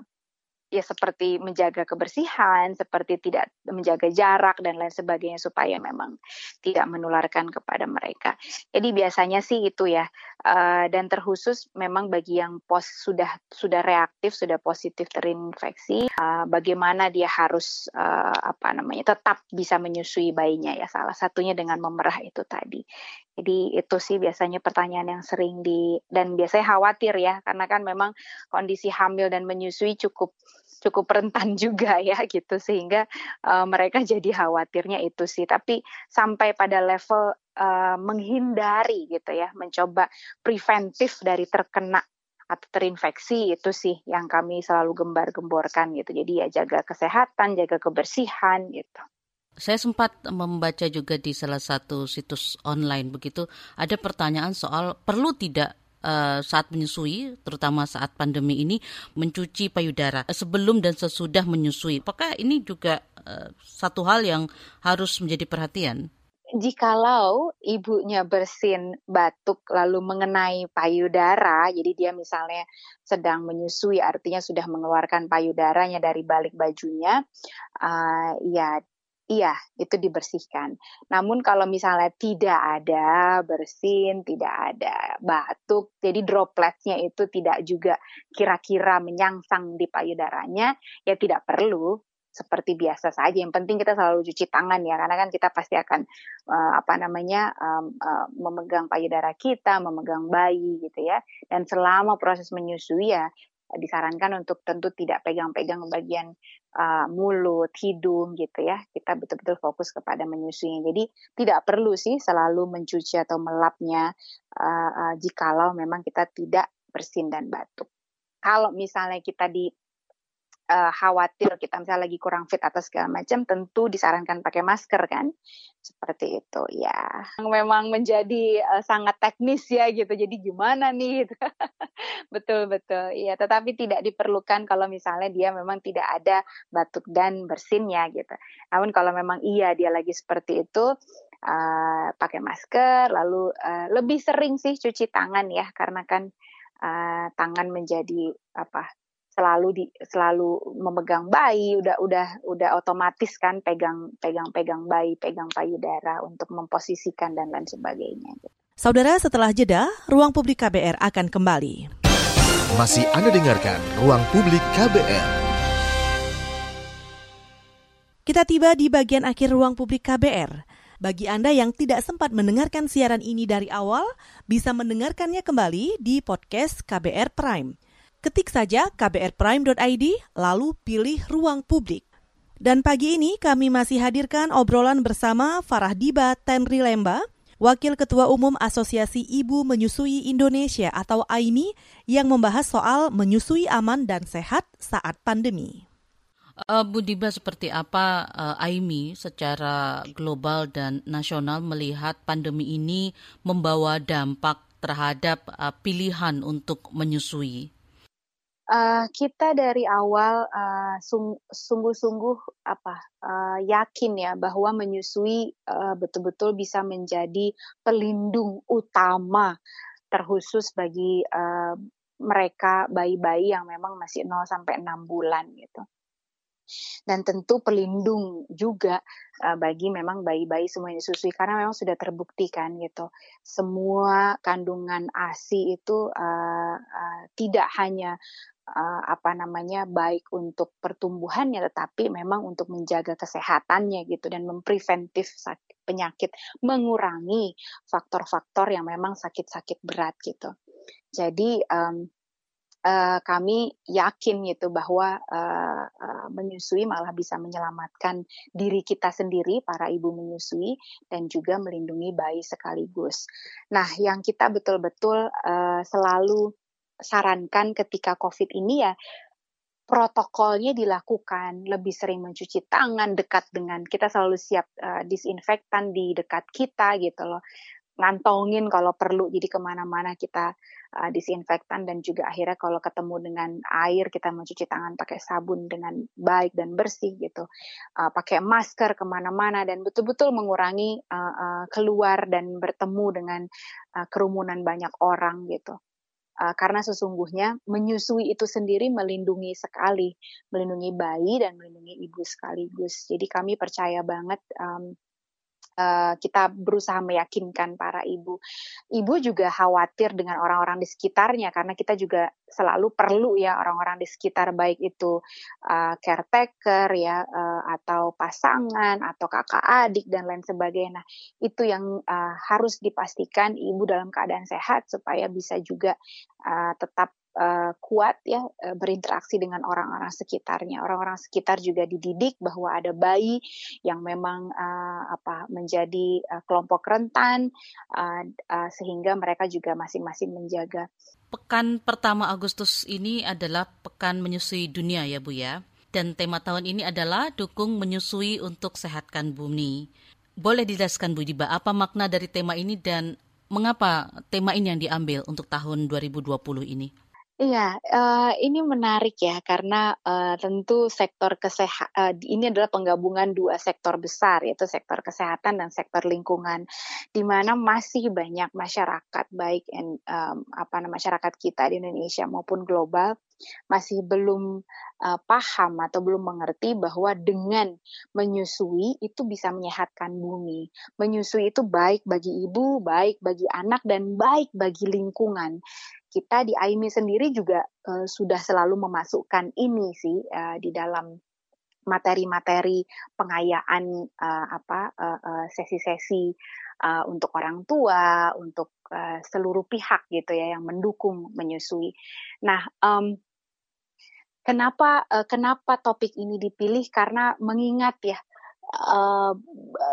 ya seperti menjaga kebersihan, seperti tidak menjaga jarak dan lain sebagainya supaya memang tidak menularkan kepada mereka. Jadi biasanya sih itu ya. Uh, dan terkhusus memang bagi yang pos sudah sudah reaktif, sudah positif terinfeksi, uh, bagaimana dia harus uh, apa namanya tetap bisa menyusui bayinya ya. Salah satunya dengan memerah itu tadi. Jadi itu sih biasanya pertanyaan yang sering di dan biasanya khawatir ya karena kan memang kondisi hamil dan menyusui cukup cukup rentan juga ya gitu. Sehingga uh, mereka jadi khawatirnya itu sih. Tapi sampai pada level uh, menghindari gitu ya mencoba preventif dari terkena atau terinfeksi itu sih yang kami selalu gembar-gemborkan gitu. Jadi ya jaga kesehatan jaga kebersihan gitu. Saya sempat membaca juga di salah satu situs online begitu ada pertanyaan soal perlu tidak uh, saat menyusui, terutama saat pandemi ini, mencuci payudara sebelum dan sesudah menyusui. Apakah ini juga uh, satu hal yang harus menjadi perhatian? Jikalau ibunya bersin batuk lalu mengenai payudara, jadi dia misalnya sedang menyusui, artinya sudah mengeluarkan payudaranya dari balik bajunya, uh, ya Iya, itu dibersihkan. Namun kalau misalnya tidak ada bersin, tidak ada batuk, jadi dropletnya itu tidak juga kira-kira menyangsang di payudaranya, ya tidak perlu seperti biasa saja. Yang penting kita selalu cuci tangan ya, karena kan kita pasti akan uh, apa namanya um, uh, memegang payudara kita, memegang bayi gitu ya. Dan selama proses menyusui ya disarankan untuk tentu tidak pegang-pegang bagian uh, mulut, hidung gitu ya. Kita betul-betul fokus kepada menyusuinya. Jadi tidak perlu sih selalu mencuci atau melapnya uh, uh, jikalau memang kita tidak bersin dan batuk. Kalau misalnya kita di uh, khawatir kita misalnya lagi kurang fit atau segala macam, tentu disarankan pakai masker kan, seperti itu ya. Memang menjadi uh, sangat teknis ya gitu. Jadi gimana nih? Gitu. betul betul, ya. Tetapi tidak diperlukan kalau misalnya dia memang tidak ada batuk dan bersinnya gitu. Namun kalau memang iya dia lagi seperti itu. Uh, pakai masker, lalu uh, lebih sering sih cuci tangan ya, karena kan uh, tangan menjadi apa selalu di selalu memegang bayi udah udah udah otomatis kan pegang pegang pegang bayi pegang payudara untuk memposisikan dan lain sebagainya. Saudara setelah jeda ruang publik KBR akan kembali. Masih Anda dengarkan ruang publik KBR. Kita tiba di bagian akhir ruang publik KBR. Bagi Anda yang tidak sempat mendengarkan siaran ini dari awal, bisa mendengarkannya kembali di podcast KBR Prime. Ketik saja kbrprime.id, lalu pilih ruang publik. Dan pagi ini kami masih hadirkan obrolan bersama Farah Diba Tenri Lemba, Wakil Ketua Umum Asosiasi Ibu Menyusui Indonesia atau AIMI yang membahas soal menyusui aman dan sehat saat pandemi. Uh, Bu Diba, seperti apa uh, AIMI secara global dan nasional melihat pandemi ini membawa dampak terhadap uh, pilihan untuk menyusui? Uh, kita dari awal uh, sungguh-sungguh apa uh, yakin ya bahwa menyusui uh, betul-betul bisa menjadi pelindung utama terkhusus bagi uh, mereka bayi-bayi yang memang masih 0 sampai 6 bulan gitu. Dan tentu pelindung juga uh, bagi memang bayi-bayi semua yang disusui karena memang sudah terbukti kan gitu. Semua kandungan ASI itu uh, uh, tidak hanya uh, apa namanya baik untuk pertumbuhannya tetapi memang untuk menjaga kesehatannya gitu dan mempreventif penyakit mengurangi faktor-faktor yang memang sakit-sakit berat gitu jadi um, uh, kami yakin gitu bahwa uh, uh, menyusui malah bisa menyelamatkan diri kita sendiri para ibu menyusui dan juga melindungi bayi sekaligus. Nah, yang kita betul-betul uh, selalu sarankan ketika COVID ini ya protokolnya dilakukan. Lebih sering mencuci tangan dekat dengan kita selalu siap uh, disinfektan di dekat kita gitu loh. Ngantongin kalau perlu jadi ke mana-mana kita uh, disinfektan dan juga akhirnya kalau ketemu dengan air kita mencuci tangan pakai sabun dengan baik dan bersih gitu. Uh, pakai masker ke mana-mana dan betul-betul mengurangi uh, uh, keluar dan bertemu dengan uh, kerumunan banyak orang gitu uh, karena sesungguhnya menyusui itu sendiri melindungi sekali melindungi bayi dan melindungi ibu sekaligus. Jadi kami percaya banget um, Eh, kita berusaha meyakinkan para ibu. Ibu juga khawatir dengan orang-orang di sekitarnya karena kita juga selalu perlu ya orang-orang di sekitar baik itu uh, caretaker ya uh, atau pasangan atau kakak adik dan lain sebagainya. Nah, itu yang uh, harus dipastikan ibu dalam keadaan sehat supaya bisa juga uh, tetap uh, kuat ya uh, berinteraksi dengan orang-orang sekitarnya. Orang-orang sekitar juga dididik bahwa ada bayi yang memang uh, apa menjadi uh, kelompok rentan uh, uh, sehingga mereka juga masing-masing menjaga. Pekan pertama Agustus ini adalah pekan menyusui dunia ya Bu ya. Dan tema tahun ini adalah dukung menyusui untuk sehatkan bumi. Boleh dijelaskan Bu Diba apa makna dari tema ini dan mengapa tema ini yang diambil untuk tahun 2020 ini? Iya, uh, ini menarik ya karena uh, tentu sektor kesehatan uh, ini adalah penggabungan dua sektor besar yaitu sektor kesehatan dan sektor lingkungan, di mana masih banyak masyarakat baik and, um, apa nama masyarakat kita di Indonesia maupun global masih belum uh, paham atau belum mengerti bahwa dengan menyusui itu bisa menyehatkan bumi. Menyusui itu baik bagi ibu, baik bagi anak dan baik bagi lingkungan kita di AIMI sendiri juga uh, sudah selalu memasukkan ini sih uh, di dalam materi-materi pengayaan uh, apa sesi-sesi uh, untuk orang tua, untuk uh, seluruh pihak gitu ya yang mendukung menyusui. Nah, um, kenapa uh, kenapa topik ini dipilih? Karena mengingat ya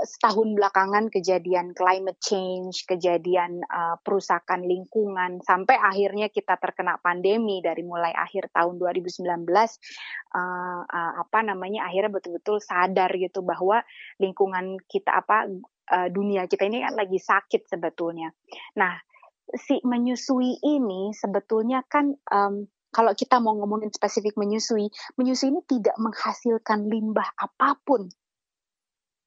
setahun belakangan kejadian climate change, kejadian uh, perusakan lingkungan, sampai akhirnya kita terkena pandemi dari mulai akhir tahun 2019, uh, uh, apa namanya akhirnya betul-betul sadar gitu bahwa lingkungan kita apa uh, dunia kita ini kan lagi sakit sebetulnya. Nah, si menyusui ini sebetulnya kan um, kalau kita mau ngomongin spesifik menyusui, menyusui ini tidak menghasilkan limbah apa pun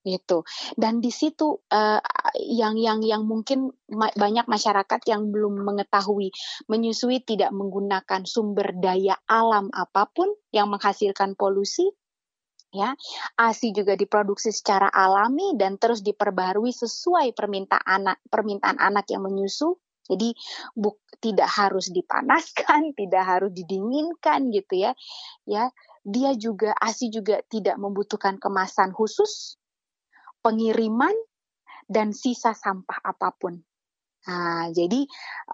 gitu. Dan di situ uh, yang yang yang mungkin ma banyak masyarakat yang belum mengetahui menyusui tidak menggunakan sumber daya alam apa pun yang menghasilkan polusi ya ASI juga diproduksi secara alami dan terus diperbarui sesuai permintaan anak permintaan anak yang menyusu. Jadi buk, tidak harus dipanaskan tidak harus didinginkan gitu ya. Ya dia juga ASI juga tidak membutuhkan kemasan khusus pengiriman dan sisa sampah apa pun. Nah, jadi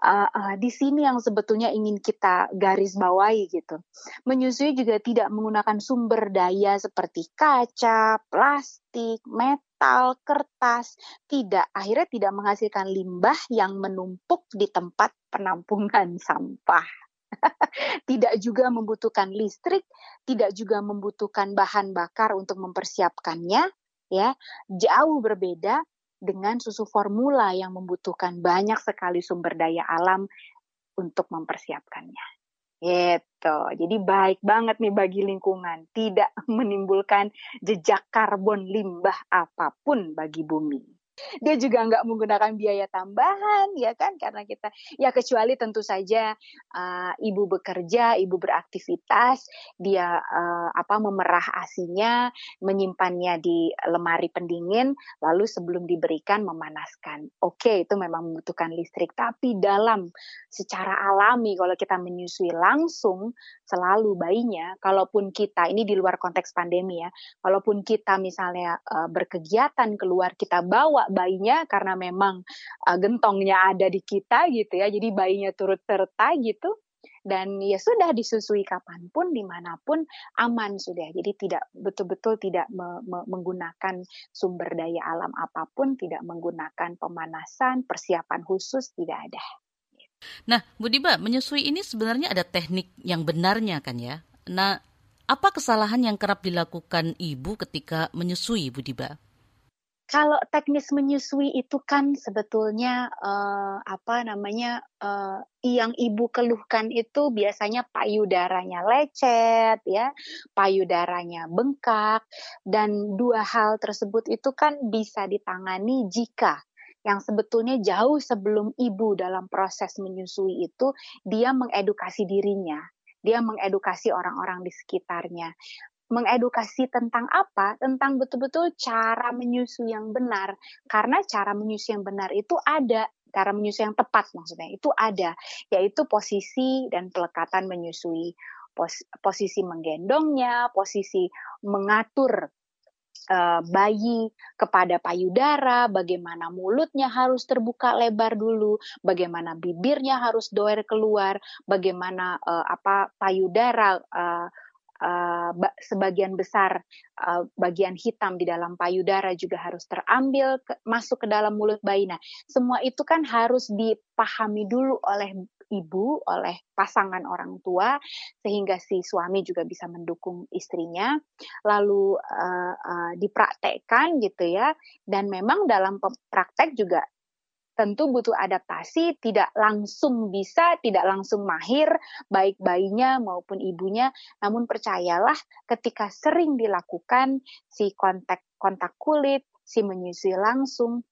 uh, uh, di sini yang sebetulnya ingin kita garis bawahi gitu. Menyusui juga tidak menggunakan sumber daya seperti kaca, plastik, metal, kertas. Tidak, akhirnya tidak menghasilkan limbah yang menumpuk di tempat penampungan sampah. tidak juga membutuhkan listrik, tidak juga membutuhkan bahan bakar untuk mempersiapkannya, ya. Jauh berbeda dengan susu formula yang membutuhkan banyak sekali sumber daya alam untuk mempersiapkannya. Gitu. Jadi baik banget nih bagi lingkungan, tidak menimbulkan jejak karbon limbah apa pun bagi bumi dia juga nggak menggunakan biaya tambahan ya kan? Karena kita ya kecuali tentu saja uh, ibu bekerja ibu beraktivitas dia uh, apa memerah asinya menyimpannya di lemari pendingin lalu sebelum diberikan memanaskan. Oke okay, itu memang membutuhkan listrik. Tapi dalam secara alami kalau kita menyusui langsung selalu bayinya kalaupun kita ini di luar konteks pandemi ya kalaupun kita misalnya uh, berkegiatan keluar kita bawa bayinya karena memang uh, gentongnya ada di kita gitu ya. Jadi bayinya turut serta gitu dan ya sudah disusui kapan pun di mana pun aman sudah jadi tidak betul-betul tidak me me menggunakan sumber daya alam apa pun tidak menggunakan pemanasan persiapan khusus tidak ada nah Bu Diba menyusui ini sebenarnya ada teknik yang benarnya kan ya. Nah apa kesalahan yang kerap dilakukan ibu ketika menyusui Bu Diba? Kalau teknis menyusui itu kan sebetulnya uh, apa namanya uh, yang ibu keluhkan itu biasanya payudaranya lecet ya, payudaranya bengkak dan dua hal tersebut itu kan bisa ditangani jika yang sebetulnya jauh sebelum ibu dalam proses menyusui itu dia mengedukasi dirinya dia mengedukasi orang-orang di sekitarnya mengedukasi tentang apa? Tentang betul-betul cara menyusui yang benar. Karena cara menyusui yang benar itu ada, cara menyusui yang tepat maksudnya itu ada, yaitu posisi dan pelekatan menyusui. Pos, posisi menggendongnya, posisi mengatur uh, bayi kepada payudara, bagaimana mulutnya harus terbuka lebar dulu, bagaimana bibirnya harus doer keluar, bagaimana uh, apa payudara uh, uh, sebagian besar uh, bagian hitam di dalam payudara juga harus terambil ke, masuk ke dalam mulut bayi. Nah, semua itu kan harus dipahami dulu oleh ibu, oleh pasangan orang tua, sehingga si suami juga bisa mendukung istrinya, lalu uh, uh, dipraktekkan gitu ya. Dan memang dalam praktek juga tentu butuh adaptasi, tidak langsung bisa, tidak langsung mahir, baik bayinya maupun ibunya. Namun percayalah, ketika sering dilakukan si kontak kontak kulit, si menyusui langsung,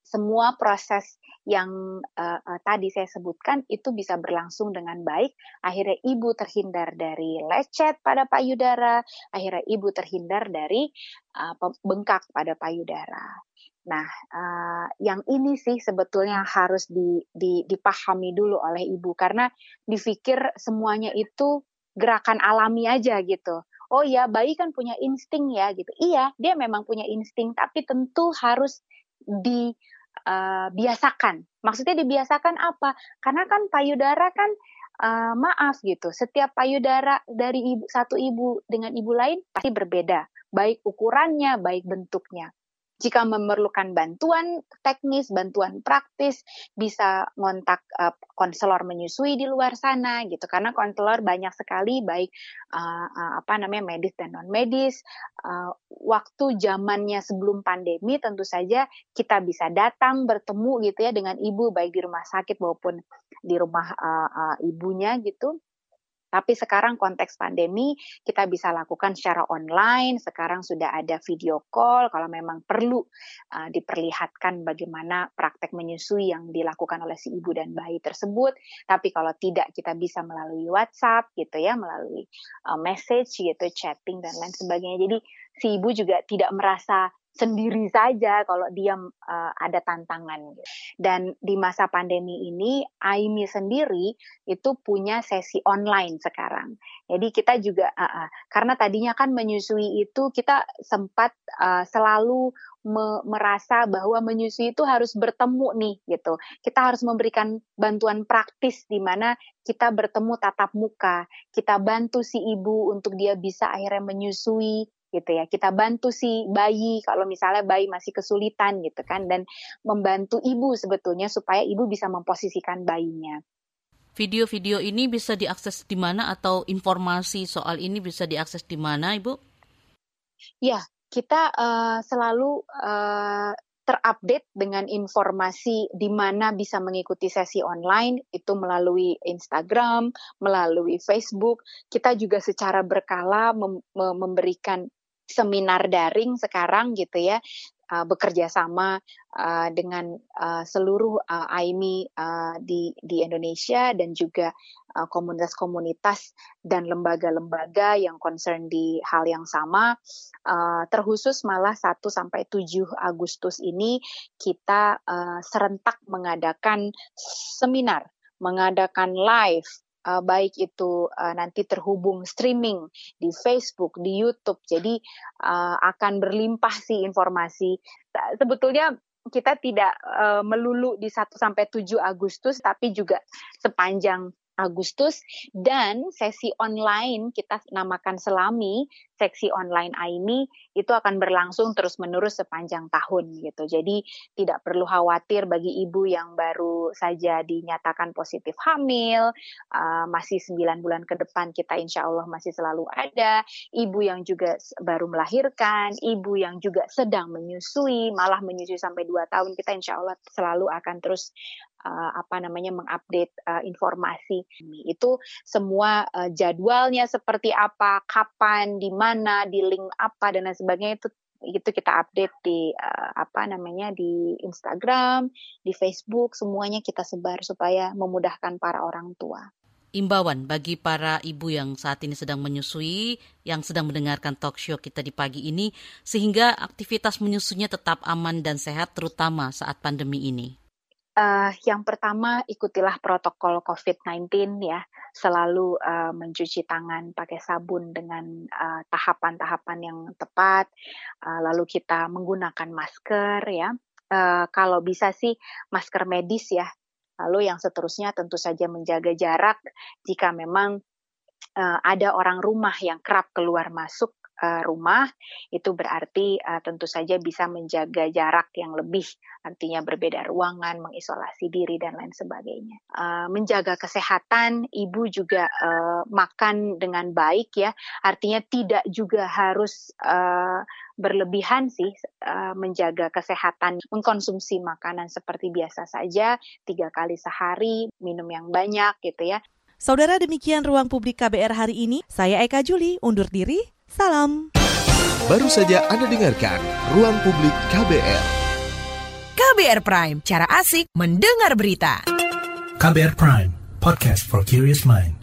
semua proses yang uh, uh, tadi saya sebutkan itu bisa berlangsung dengan baik. Akhirnya ibu terhindar dari lecet pada payudara, akhirnya ibu terhindar dari uh, bengkak pada payudara. Nah, uh, yang ini sih sebetulnya harus di, di, dipahami dulu oleh ibu karena dipikir semuanya itu gerakan alami aja gitu. Oh ya, bayi kan punya insting ya gitu. Iya, dia memang punya insting, tapi tentu harus dibiasakan. Uh, Maksudnya dibiasakan apa? Karena kan payudara kan uh, maaf gitu. Setiap payudara dari ibu satu ibu dengan ibu lain pasti berbeda, baik ukurannya, baik bentuknya. Jika memerlukan bantuan teknis, bantuan praktis, bisa ngontak uh, konselor menyusui di luar sana gitu. Karena konselor banyak sekali baik uh, apa namanya medis dan non medis. Uh, waktu zamannya sebelum pandemi tentu saja kita bisa datang bertemu gitu ya dengan ibu baik di rumah sakit maupun di rumah uh, uh, ibunya gitu tapi sekarang konteks pandemi kita bisa lakukan secara online. Sekarang sudah ada video call kalau memang perlu uh, diperlihatkan bagaimana praktek menyusui yang dilakukan oleh si ibu dan bayi tersebut. Tapi kalau tidak kita bisa melalui WhatsApp gitu ya, melalui uh, message gitu, chatting dan lain sebagainya. Jadi si ibu juga tidak merasa sendiri saja kalau dia uh, ada tantangan. Dan di masa pandemi ini, Aimi sendiri itu punya sesi online sekarang. Jadi kita juga uh, uh, karena tadinya kan menyusui itu kita sempat uh, selalu me merasa bahwa menyusui itu harus bertemu nih gitu. Kita harus memberikan bantuan praktis di mana kita bertemu tatap muka, kita bantu si ibu untuk dia bisa akhirnya menyusui gitu ya. Kita bantu si bayi kalau misalnya bayi masih kesulitan gitu kan dan membantu ibu sebetulnya supaya ibu bisa memposisikan bayinya. Video-video ini bisa diakses di mana atau informasi soal ini bisa diakses di mana, Ibu? Ya, kita uh, selalu uh, terupdate dengan informasi di mana bisa mengikuti sesi online itu melalui Instagram, melalui Facebook. Kita juga secara berkala mem memberikan seminar daring sekarang gitu ya uh, bekerja sama uh, dengan uh, seluruh uh, AIMI uh, di di Indonesia dan juga komunitas-komunitas dan lembaga-lembaga yang concern di hal yang sama. Uh, terkhusus malah 1 sampai 7 Agustus ini kita serentak mengadakan seminar, mengadakan live uh, baik itu uh, nanti terhubung streaming di Facebook, di YouTube. Jadi uh, akan berlimpah sih informasi. Sebetulnya kita tidak uh, melulu di 1 sampai 7 Agustus tapi juga sepanjang Agustus dan sesi online kita namakan Selami, seksi online AIMI itu akan berlangsung terus-menerus sepanjang tahun gitu. Jadi tidak perlu khawatir bagi ibu yang baru saja dinyatakan positif hamil, uh, masih 9 bulan ke depan kita insya Allah masih selalu ada, ibu yang juga baru melahirkan, ibu yang juga sedang menyusui, malah menyusui sampai 2 tahun kita insya Allah selalu akan terus uh, apa namanya mengupdate uh, informasi itu semua uh, jadwalnya seperti apa, kapan, di mana, di link apa dan lain sebagainya itu itu kita update di uh, apa namanya di Instagram, di Facebook, semuanya kita sebar supaya memudahkan para orang tua. Imbauan bagi para ibu yang saat ini sedang menyusui, yang sedang mendengarkan talk show kita di pagi ini, sehingga aktivitas menyusunya tetap aman dan sehat, terutama saat pandemi ini. Uh, yang pertama ikutilah protokol COVID-19 ya, selalu uh, mencuci tangan pakai sabun dengan tahapan tahapan-tahapan yang tepat, uh, lalu kita menggunakan masker ya, uh, kalau bisa sih masker medis ya, lalu yang seterusnya tentu saja menjaga jarak. Jika memang uh, ada orang rumah yang kerap keluar masuk uh, rumah itu berarti uh, tentu saja bisa menjaga jarak yang lebih artinya berbeda ruangan mengisolasi diri dan lain sebagainya. Uh, menjaga kesehatan ibu juga uh, makan dengan baik ya. Artinya tidak juga harus uh, berlebihan sih menjaga kesehatan mengkonsumsi makanan seperti biasa saja tiga kali sehari minum yang banyak gitu ya Saudara demikian ruang publik KBR hari ini. Saya Eka Juli undur diri. Salam. Baru saja Anda dengarkan Ruang Publik KBR. KBR Prime, cara asik mendengar berita. KBR Prime, podcast for curious mind.